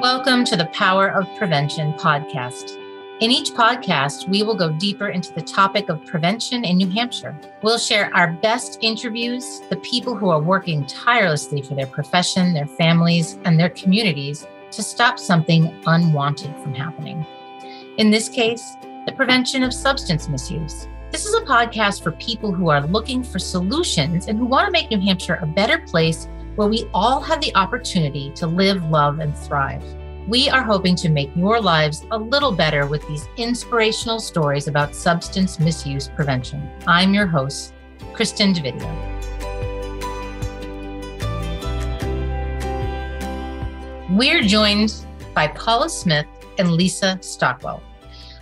Welcome to the Power of Prevention podcast. In each podcast, we will go deeper into the topic of prevention in New Hampshire. We'll share our best interviews, the people who are working tirelessly for their profession, their families, and their communities to stop something unwanted from happening. In this case, the prevention of substance misuse. This is a podcast for people who are looking for solutions and who want to make New Hampshire a better place where we all have the opportunity to live, love, and thrive. We are hoping to make your lives a little better with these inspirational stories about substance misuse prevention. I'm your host, Kristen Davidio. We're joined by Paula Smith and Lisa Stockwell.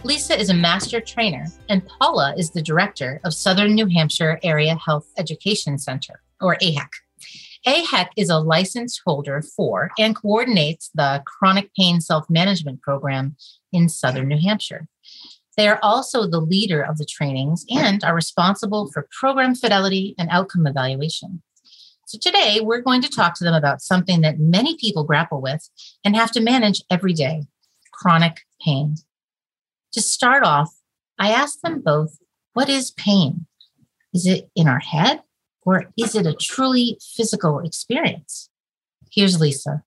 Lisa is a master trainer, and Paula is the director of Southern New Hampshire Area Health Education Center, or AHEC. AHEC is a license holder for and coordinates the chronic pain self management program in Southern New Hampshire. They are also the leader of the trainings and are responsible for program fidelity and outcome evaluation. So, today we're going to talk to them about something that many people grapple with and have to manage every day chronic pain. To start off, I asked them both, what is pain? Is it in our head or is it a truly physical experience? Here's Lisa.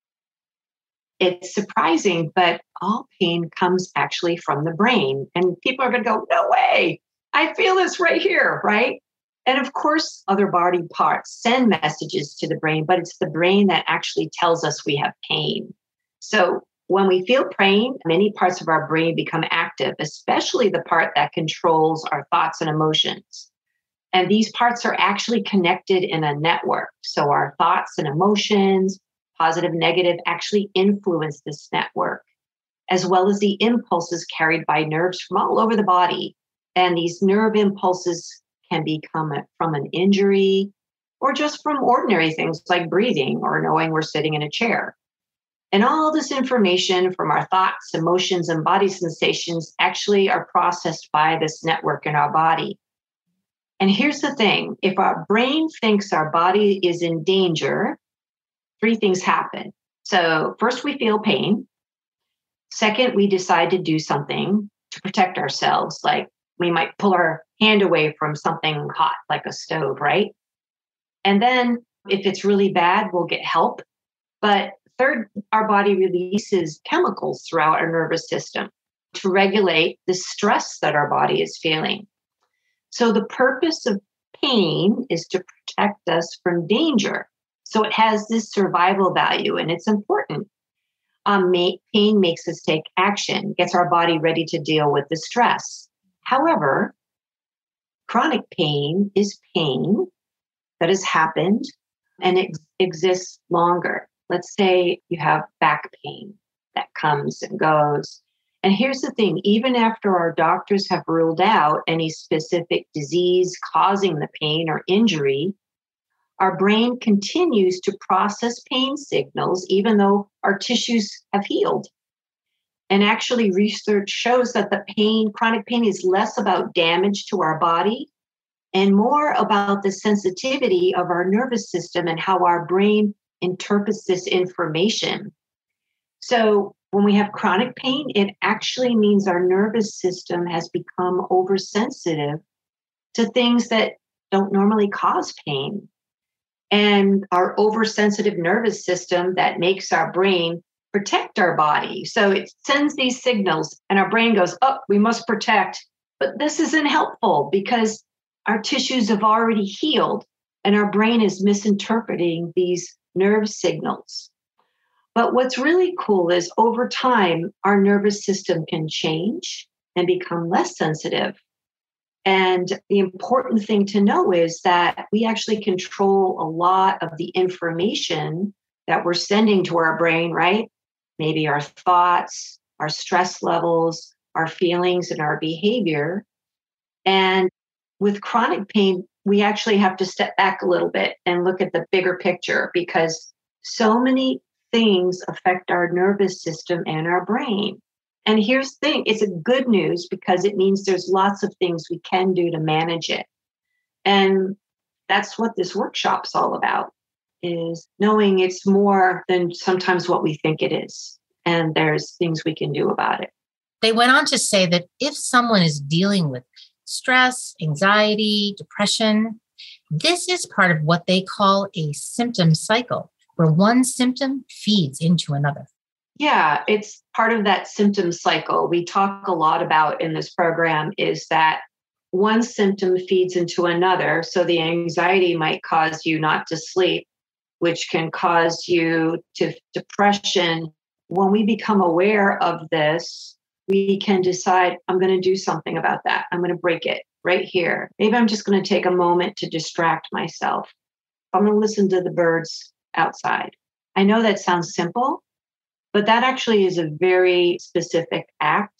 It's surprising, but all pain comes actually from the brain. And people are going to go, no way, I feel this right here, right? And of course, other body parts send messages to the brain, but it's the brain that actually tells us we have pain. So when we feel pain, many parts of our brain become active, especially the part that controls our thoughts and emotions. And these parts are actually connected in a network. So our thoughts and emotions, positive, negative, actually influence this network, as well as the impulses carried by nerves from all over the body. And these nerve impulses can become from an injury or just from ordinary things like breathing or knowing we're sitting in a chair. And all this information from our thoughts, emotions, and body sensations actually are processed by this network in our body. And here's the thing if our brain thinks our body is in danger, three things happen. So, first, we feel pain. Second, we decide to do something to protect ourselves, like we might pull our hand away from something hot, like a stove, right? And then, if it's really bad, we'll get help. But Third, our body releases chemicals throughout our nervous system to regulate the stress that our body is feeling. So, the purpose of pain is to protect us from danger. So, it has this survival value and it's important. Um, pain makes us take action, gets our body ready to deal with the stress. However, chronic pain is pain that has happened and it exists longer. Let's say you have back pain that comes and goes. And here's the thing even after our doctors have ruled out any specific disease causing the pain or injury, our brain continues to process pain signals even though our tissues have healed. And actually, research shows that the pain, chronic pain, is less about damage to our body and more about the sensitivity of our nervous system and how our brain interprets this information. So, when we have chronic pain, it actually means our nervous system has become oversensitive to things that don't normally cause pain. And our oversensitive nervous system that makes our brain protect our body. So it sends these signals, and our brain goes, Oh, we must protect. But this isn't helpful because our tissues have already healed, and our brain is misinterpreting these nerve signals. But what's really cool is over time, our nervous system can change and become less sensitive. And the important thing to know is that we actually control a lot of the information that we're sending to our brain, right? Maybe our thoughts, our stress levels, our feelings, and our behavior. And with chronic pain, we actually have to step back a little bit and look at the bigger picture because so many things affect our nervous system and our brain. And here's the thing it's a good news because it means there's lots of things we can do to manage it. And that's what this workshop's all about is knowing it's more than sometimes what we think it is. and there's things we can do about it. They went on to say that if someone is dealing with stress, anxiety, depression, this is part of what they call a symptom cycle, where one symptom feeds into another. Yeah, it's part of that symptom cycle we talk a lot about in this program is that one symptom feeds into another. So the anxiety might cause you not to sleep, which can cause you to depression. When we become aware of this, we can decide, I'm going to do something about that. I'm going to break it right here. Maybe I'm just going to take a moment to distract myself. I'm going to listen to the birds outside. I know that sounds simple, but that actually is a very specific act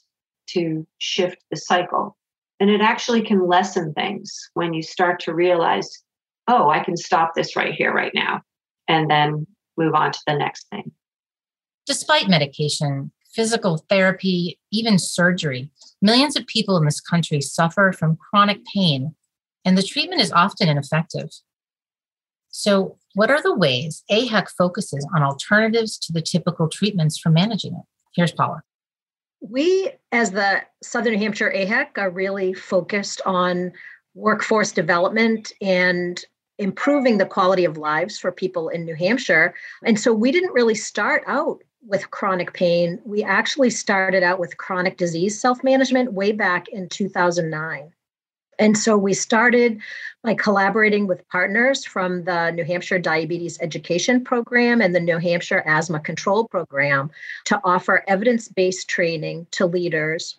to shift the cycle. And it actually can lessen things when you start to realize, oh, I can stop this right here, right now, and then move on to the next thing. Despite medication, physical therapy, even surgery, millions of people in this country suffer from chronic pain, and the treatment is often ineffective. So, what are the ways AHEC focuses on alternatives to the typical treatments for managing it? Here's Paula. We, as the Southern New Hampshire AHEC, are really focused on workforce development and improving the quality of lives for people in New Hampshire. And so we didn't really start out with chronic pain. We actually started out with chronic disease self management way back in 2009. And so we started by collaborating with partners from the New Hampshire Diabetes Education Program and the New Hampshire Asthma Control Program to offer evidence based training to leaders,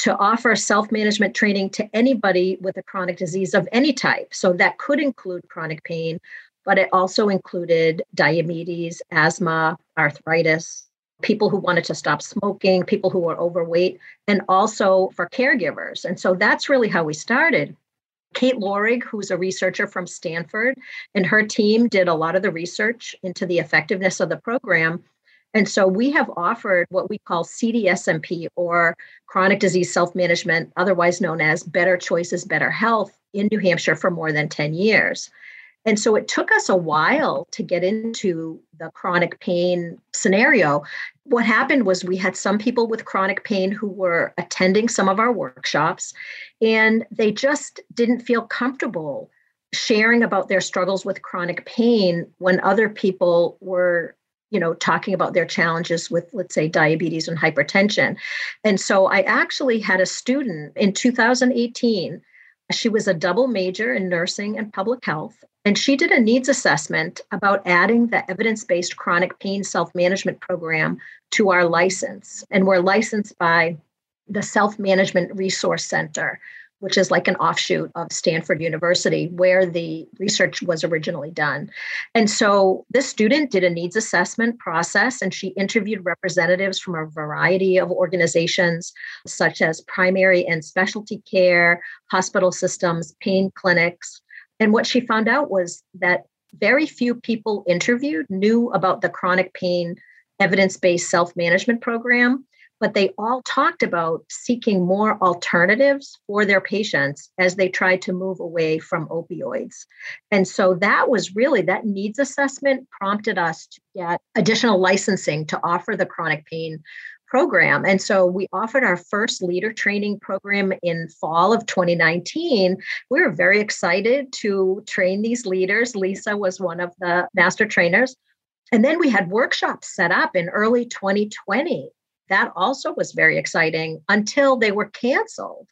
to offer self management training to anybody with a chronic disease of any type. So that could include chronic pain, but it also included diabetes, asthma, arthritis, people who wanted to stop smoking, people who were overweight, and also for caregivers. And so that's really how we started. Kate Lorig, who's a researcher from Stanford, and her team did a lot of the research into the effectiveness of the program. And so we have offered what we call CDSMP or chronic disease self management, otherwise known as Better Choices, Better Health, in New Hampshire for more than 10 years. And so it took us a while to get into the chronic pain scenario. What happened was we had some people with chronic pain who were attending some of our workshops, and they just didn't feel comfortable sharing about their struggles with chronic pain when other people were you know talking about their challenges with let's say diabetes and hypertension and so i actually had a student in 2018 she was a double major in nursing and public health and she did a needs assessment about adding the evidence based chronic pain self management program to our license. And we're licensed by the Self Management Resource Center, which is like an offshoot of Stanford University, where the research was originally done. And so this student did a needs assessment process and she interviewed representatives from a variety of organizations, such as primary and specialty care, hospital systems, pain clinics, and what she found out was that very few people interviewed knew about the chronic pain evidence based self management program, but they all talked about seeking more alternatives for their patients as they tried to move away from opioids. And so that was really that needs assessment prompted us to get additional licensing to offer the chronic pain program. And so we offered our first leader training program in fall of 2019. We were very excited to train these leaders. Lisa was one of the master trainers. And then we had workshops set up in early 2020. That also was very exciting until they were canceled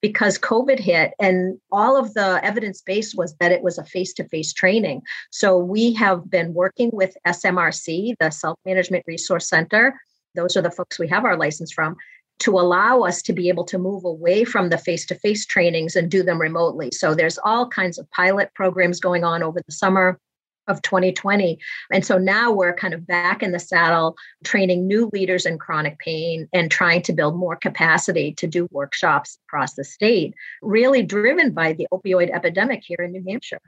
because COVID hit and all of the evidence base was that it was a face to face training. So we have been working with SMRC, the Self Management Resource Center, those are the folks we have our license from, to allow us to be able to move away from the face to face trainings and do them remotely. So there's all kinds of pilot programs going on over the summer of 2020. And so now we're kind of back in the saddle, training new leaders in chronic pain and trying to build more capacity to do workshops across the state, really driven by the opioid epidemic here in New Hampshire.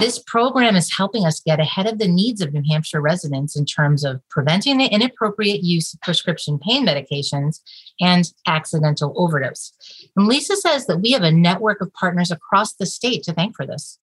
This program is helping us get ahead of the needs of New Hampshire residents in terms of preventing the inappropriate use of prescription pain medications and accidental overdose. And Lisa says that we have a network of partners across the state to thank for this.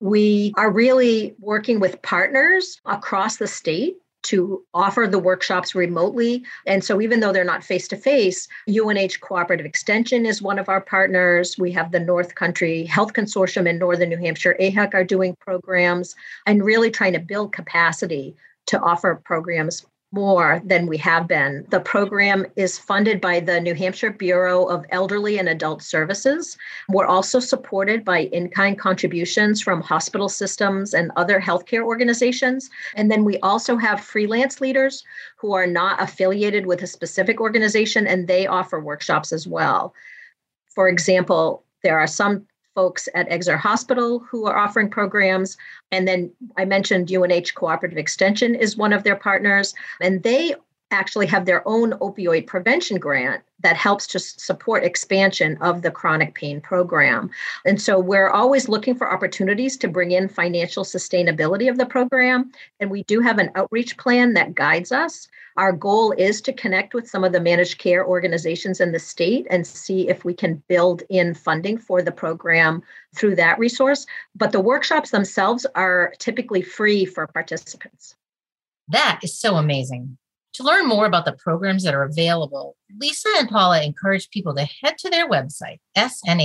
We are really working with partners across the state to offer the workshops remotely. And so, even though they're not face to face, UNH Cooperative Extension is one of our partners. We have the North Country Health Consortium in Northern New Hampshire, AHEC, are doing programs and really trying to build capacity to offer programs more than we have been. The program is funded by the New Hampshire Bureau of Elderly and Adult Services. We're also supported by in kind contributions from hospital systems and other healthcare organizations. And then we also have freelance leaders who are not affiliated with a specific organization and they offer workshops as well. For example, there are some folks at Exeter Hospital who are offering programs. And then I mentioned UNH Cooperative Extension is one of their partners, and they actually have their own opioid prevention grant that helps to support expansion of the chronic pain program. And so we're always looking for opportunities to bring in financial sustainability of the program. And we do have an outreach plan that guides us. Our goal is to connect with some of the managed care organizations in the state and see if we can build in funding for the program through that resource. But the workshops themselves are typically free for participants. That is so amazing. To learn more about the programs that are available, Lisa and Paula encourage people to head to their website, snhahec.org.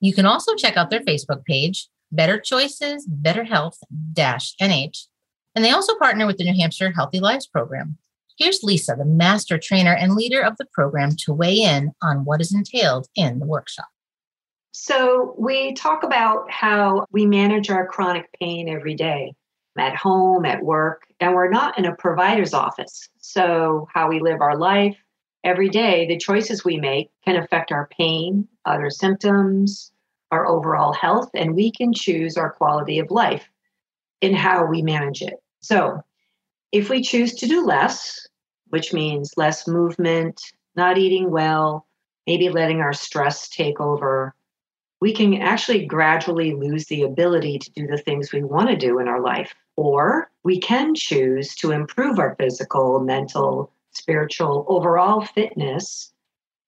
You can also check out their Facebook page, Better Choices, Better Health NH, and they also partner with the New Hampshire Healthy Lives program. Here's Lisa, the master trainer and leader of the program, to weigh in on what is entailed in the workshop. So, we talk about how we manage our chronic pain every day at home, at work, and we're not in a provider's office. So, how we live our life every day, the choices we make can affect our pain, other symptoms, our overall health, and we can choose our quality of life in how we manage it. So, if we choose to do less, which means less movement, not eating well, maybe letting our stress take over, we can actually gradually lose the ability to do the things we want to do in our life. Or we can choose to improve our physical, mental, spiritual, overall fitness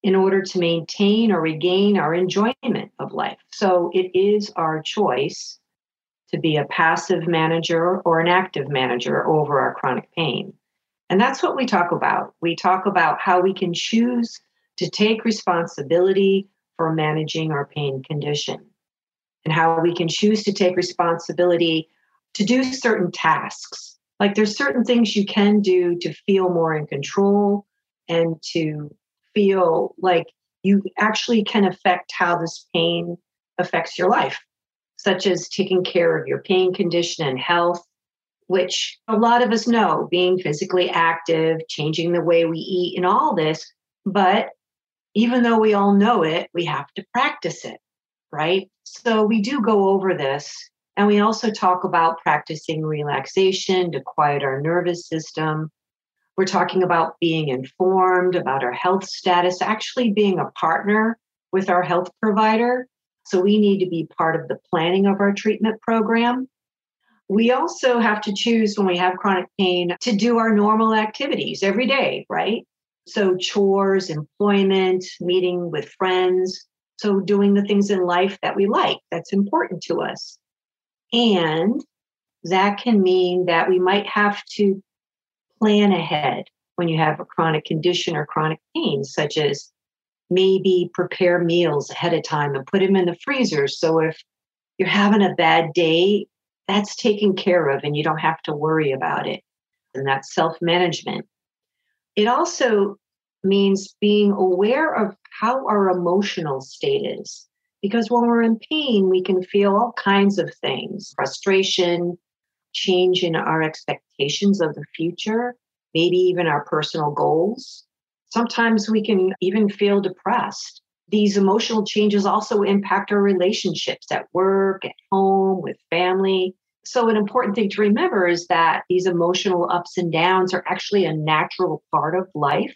in order to maintain or regain our enjoyment of life. So it is our choice to be a passive manager or an active manager over our chronic pain. And that's what we talk about. We talk about how we can choose to take responsibility for managing our pain condition and how we can choose to take responsibility to do certain tasks. Like there's certain things you can do to feel more in control and to feel like you actually can affect how this pain affects your life such as taking care of your pain condition and health, which a lot of us know being physically active, changing the way we eat, and all this. But even though we all know it, we have to practice it, right? So we do go over this. And we also talk about practicing relaxation to quiet our nervous system. We're talking about being informed about our health status, actually being a partner with our health provider so we need to be part of the planning of our treatment program. We also have to choose when we have chronic pain to do our normal activities every day, right? So, chores, employment, meeting with friends. So, doing the things in life that we like, that's important to us. And that can mean that we might have to plan ahead when you have a chronic condition or chronic pain, such as maybe prepare meals ahead of time and put them in the freezer. So if you're having a bad day, that's taken care of and you don't have to worry about it. And that's self management. It also means being aware of how our emotional state is. Because when we're in pain, we can feel all kinds of things frustration, change in our expectations of the future, maybe even our personal goals. Sometimes we can even feel depressed. These emotional changes also impact our relationships at work, at home, with family. So, an important thing to remember is that these emotional ups and downs are actually a natural part of life.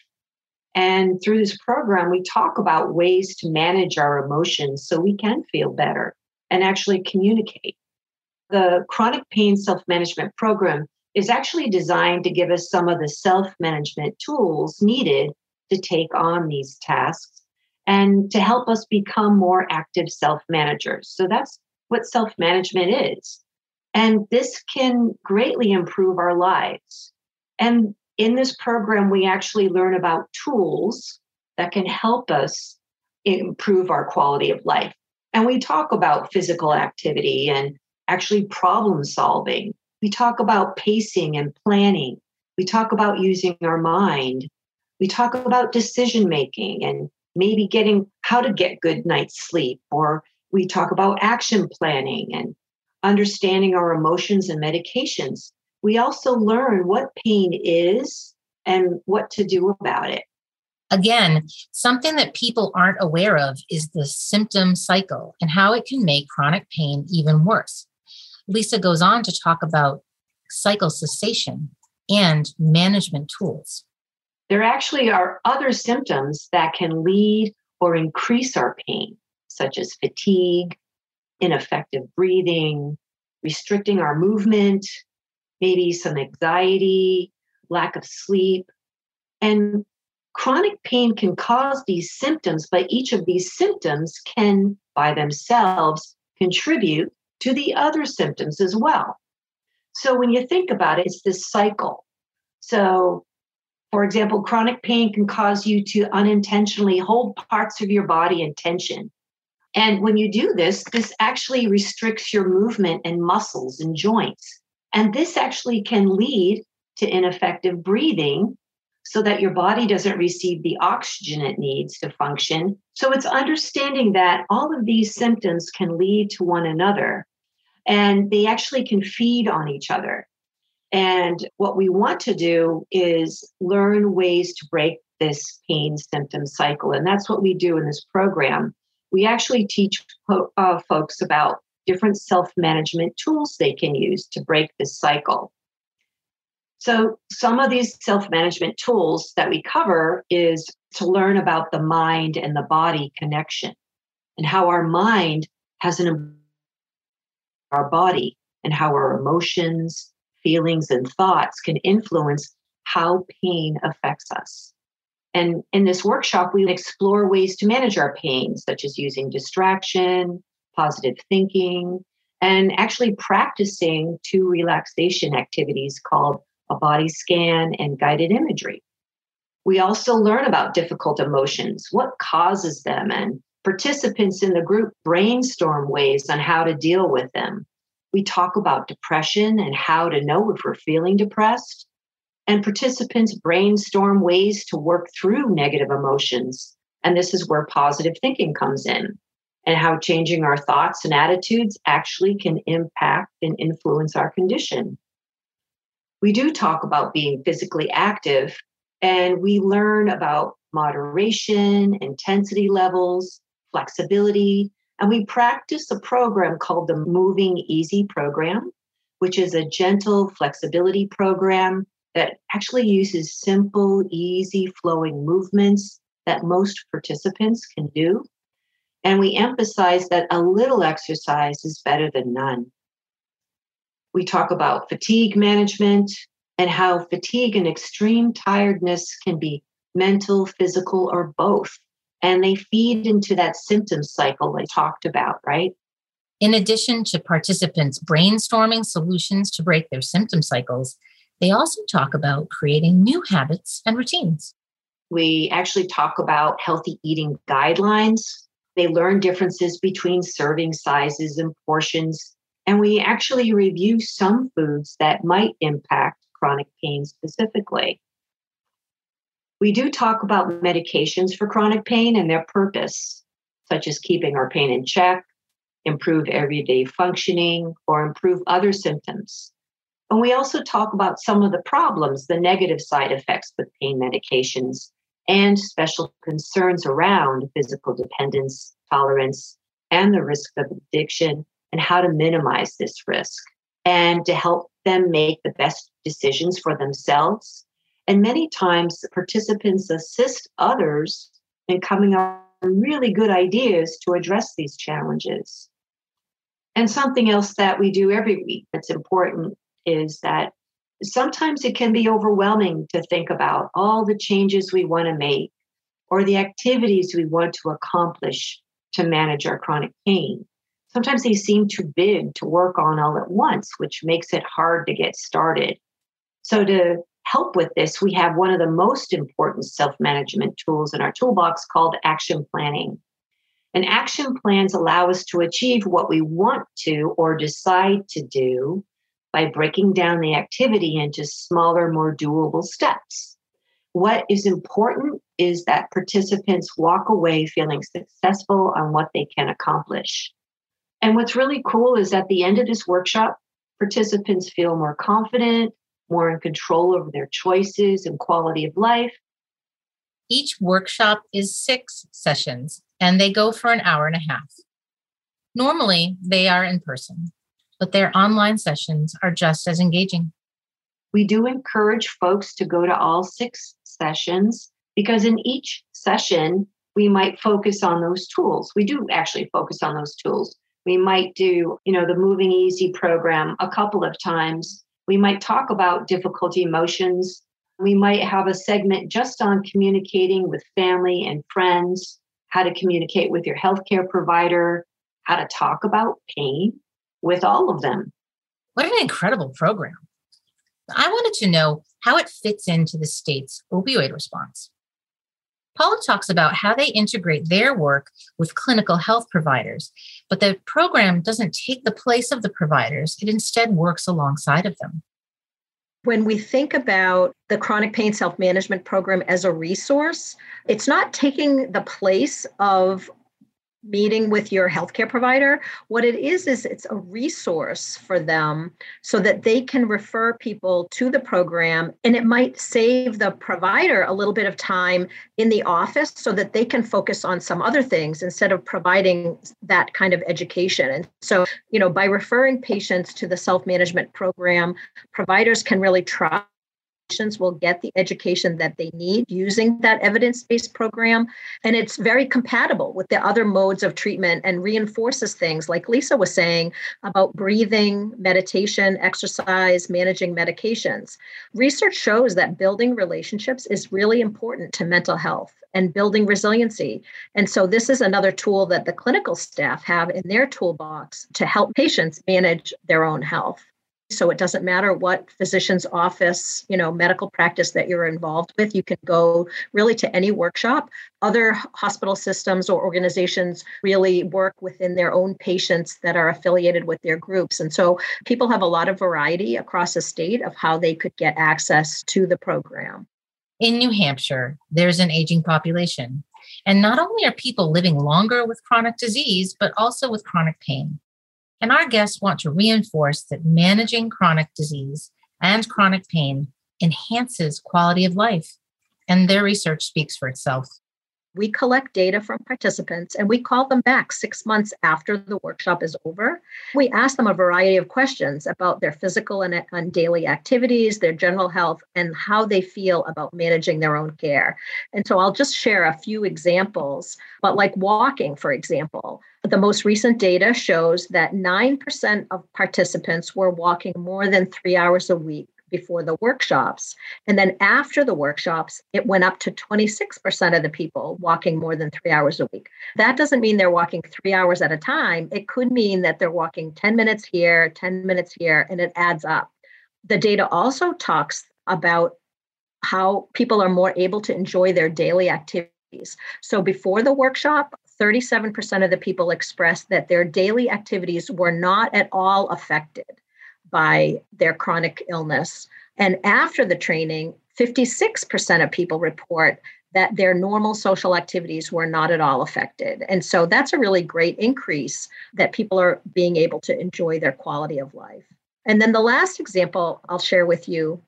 And through this program, we talk about ways to manage our emotions so we can feel better and actually communicate. The chronic pain self management program is actually designed to give us some of the self management tools needed to take on these tasks and to help us become more active self managers. So that's what self management is. And this can greatly improve our lives. And in this program, we actually learn about tools that can help us improve our quality of life. And we talk about physical activity and actually problem solving. We talk about pacing and planning. We talk about using our mind. We talk about decision making and maybe getting how to get good night's sleep. Or we talk about action planning and understanding our emotions and medications. We also learn what pain is and what to do about it. Again, something that people aren't aware of is the symptom cycle and how it can make chronic pain even worse. Lisa goes on to talk about cycle cessation and management tools. There actually are other symptoms that can lead or increase our pain, such as fatigue, ineffective breathing, restricting our movement, maybe some anxiety, lack of sleep. And chronic pain can cause these symptoms, but each of these symptoms can, by themselves, contribute to the other symptoms as well. So when you think about it, it's this cycle. So, for example, chronic pain can cause you to unintentionally hold parts of your body in tension. And when you do this, this actually restricts your movement and muscles and joints. And this actually can lead to ineffective breathing so that your body doesn't receive the oxygen it needs to function. So it's understanding that all of these symptoms can lead to one another and they actually can feed on each other. And what we want to do is learn ways to break this pain symptom cycle. And that's what we do in this program. We actually teach uh, folks about different self management tools they can use to break this cycle. So, some of these self management tools that we cover is to learn about the mind and the body connection and how our mind has an our body and how our emotions, feelings, and thoughts can influence how pain affects us. And in this workshop, we explore ways to manage our pain, such as using distraction, positive thinking, and actually practicing two relaxation activities called a body scan, and guided imagery. We also learn about difficult emotions, what causes them, and participants in the group brainstorm ways on how to deal with them. We talk about depression and how to know if we're feeling depressed. And participants brainstorm ways to work through negative emotions. And this is where positive thinking comes in, and how changing our thoughts and attitudes actually can impact and influence our condition we do talk about being physically active and we learn about moderation, intensity levels, flexibility, and we practice a program called the Moving Easy program, which is a gentle flexibility program that actually uses simple, easy flowing movements that most participants can do. And we emphasize that a little exercise is better than none. We talk about fatigue management and how fatigue and extreme tiredness can be mental, physical, or both. And they feed into that symptom cycle I talked about, right? In addition to participants brainstorming solutions to break their symptom cycles, they also talk about creating new habits and routines. We actually talk about healthy eating guidelines. They learn differences between serving sizes and portions and we actually review some foods that might impact chronic pain specifically. We do talk about medications for chronic pain and their purpose, such as keeping our pain in check, improve everyday functioning, or improve other symptoms. And we also talk about some of the problems, the negative side effects with pain medications, and special concerns around physical dependence, tolerance, and the risk of addiction and how to minimize this risk and to help them make the best decisions for themselves. And many times, participants assist others in coming up with really good ideas to address these challenges. And something else that we do every week that's important is that sometimes it can be overwhelming to think about all the changes we want to make or the activities we want to accomplish to manage our chronic pain. sometimes they seem too big to work on all at once, which makes it hard to get started. So, to help with this, we have one of the most important self management tools in our toolbox called action planning. And action plans allow us to achieve what we want to or decide to do by breaking down the activity into smaller, more doable steps. What is important is that participants walk away feeling successful on what they can accomplish. And what's really cool is at the end of this workshop, participants feel more confident, more in control over their choices and quality of life. Each workshop is six sessions and they go for an hour and a half. Normally, they are in person, but their online sessions are just as engaging. We do encourage folks to go to all six sessions because in each session, we might focus on those tools. We do actually focus on those tools. We might do, you know, the Moving Easy program a couple of times. We might talk about difficulty emotions. We might have a segment just on communicating with family and friends, how to communicate with your healthcare provider, how to talk about pain with all of them. What an incredible program. I wanted to know how it fits into the state's opioid response. Paula talks about how they integrate their work with clinical health providers, but the program doesn't take the place of the providers, it instead works alongside of them. When we think about the chronic pain self management program as a resource, it's not taking the place of meeting with your healthcare provider what it is is it's a resource for them so that they can refer people to the program and it might save the provider a little bit of time in the office so that they can focus on some other things instead of providing that kind of education. And so you know by referring patients to the self-management program providers can really trust will get the education that they need using that evidence based program. And it's very compatible with the other modes of treatment and reinforces things like Lisa was saying about breathing, meditation, exercise, managing medications. Research shows that building relationships is really important to mental health and building resiliency. And so, this is another tool that the clinical staff have in their toolbox to help patients manage their own health. So it doesn't matter what physician's office, you know, medical practice that you're involved with. You can go really to any workshop. Other hospital systems or organizations really work within their own patients that are affiliated with their groups. And so people have a lot of variety across the state of how they could get access to the program. In New Hampshire, there's an aging population. And not only are people living longer with chronic disease, but also with chronic pain. And our guests want to reinforce that managing chronic disease and chronic pain enhances quality of life. And their research speaks for itself. We collect data from participants and we call them back six months after the workshop is over. We ask them a variety of questions about their physical and, and daily activities, their general health, and how they feel about managing their own care. And so I'll just share a few examples. But like walking, for example, the most recent data shows that 9% of participants were walking more than three hours a week before the workshops. And then after the workshops, it went up to 26% of the people walking more than three hours a week. That doesn't mean they're walking three hours at a time. It could mean that they're walking 10 minutes here, 10 minutes here, and it adds up. The data also talks about how people are more able to enjoy their daily activities. So before the workshop, 37% of the people expressed that their daily activities were not at all affected by their chronic illness. And after the training, 56% of people report that their normal social activities were not at all affected. And so that's a really great increase that people are being able to enjoy their quality of life. And then the last example I'll share with you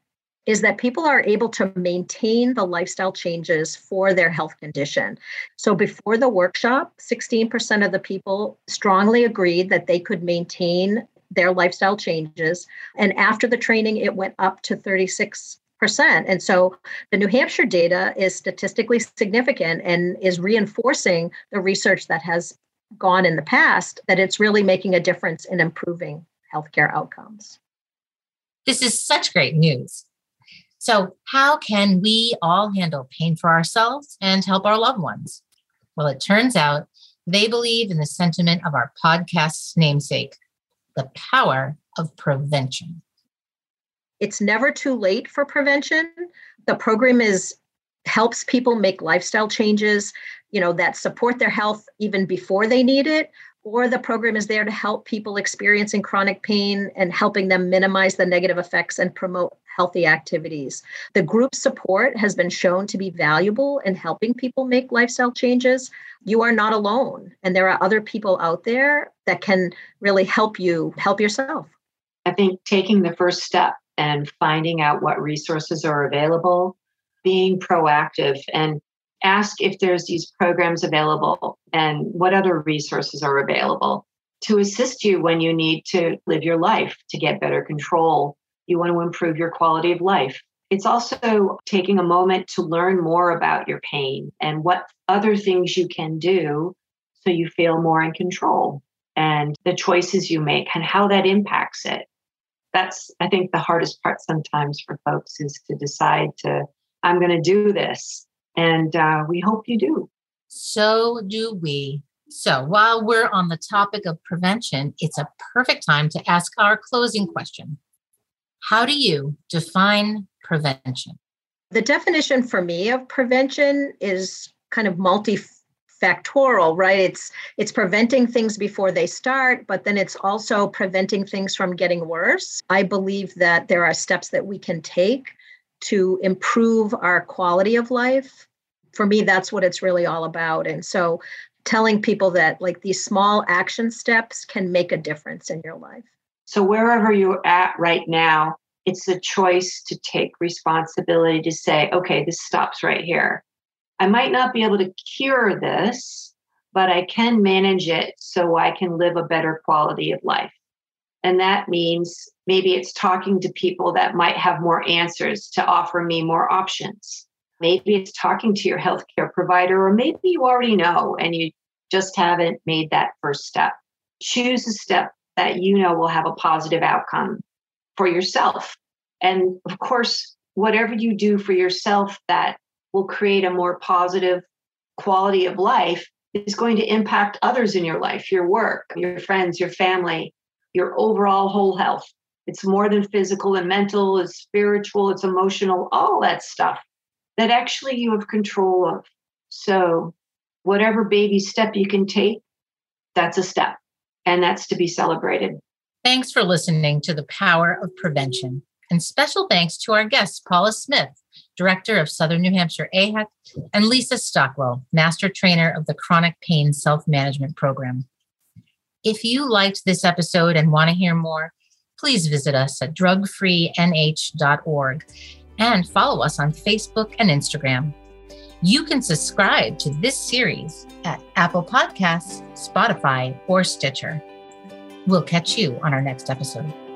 is that people are able to maintain the lifestyle changes for their health condition. So before the workshop, 16% of the people strongly agreed that they could maintain their lifestyle changes. And after the training, it went up to 36 percent. And so the New Hampshire data is statistically significant and is reinforcing the research that has gone in the past that it's really making a difference in improving healthcare outcomes. This is such great news. So, how can we all handle pain for ourselves and help our loved ones? Well, it turns out They believe in the sentiment of our podcast's namesake the power of prevention. It's never too late for prevention. The program is helps people make lifestyle changes, you know, that support their health even before they need it, or the program is there to help people experiencing chronic pain and helping them minimize the negative effects and promote healthy activities. The group support has been shown to be valuable in helping people make lifestyle changes. You are not alone, and there are other people out there that can really help you help yourself. I think taking the first step and finding out what resources are available, being proactive and ask if there's these programs available and what other resources are available to assist you when you need to live your life to get better control. You want to improve your quality of life. It's also taking a moment to learn more about your pain and what other things you can do so you feel more in control and the choices you make and how that impacts it. That's, I think, the hardest part sometimes for folks is to decide to, I'm going to do this and uh, we hope you do. So do we. So while we're on the topic of prevention, it's a perfect time to ask our closing question How do you define prevention? The definition for me of prevention is kind of multifactorial, right? It's it's preventing things before they start, but then it's also preventing things from getting worse. I believe that there are steps that we can take to improve our quality of life. For me, that's what it's really all about. And so telling people that like these small action steps can make a difference in your life. So wherever you're at right now, it's a choice to take responsibility to say, okay, this stops right here. I might not be able to cure this, but I can manage it so I can live a better quality of life. And that means maybe it's talking to people that might have more answers to offer me more options. Maybe it's talking to your healthcare provider, or maybe you already know and you just haven't made that first step. Choose a step that you know will have a positive outcome for yourself. And of course, whatever you do for yourself that will create a more positive quality of life is going to impact others in your life, your work, your friends, your family, your overall whole health. It's more than physical and mental, it's spiritual, it's emotional, all that stuff that actually you have control of. So, whatever baby step you can take, that's a step, and that's to be celebrated. Thanks for listening to The Power of Prevention. And special thanks to our guests, Paula Smith, Director of Southern New Hampshire AHEC, and Lisa Stockwell, Master Trainer of the Chronic Pain Self Management Program. If you liked this episode and want to hear more, please visit us at drugfreenh.org and follow us on Facebook and Instagram. You can subscribe to this series at Apple Podcasts, Spotify, or Stitcher. We'll catch you on our next episode.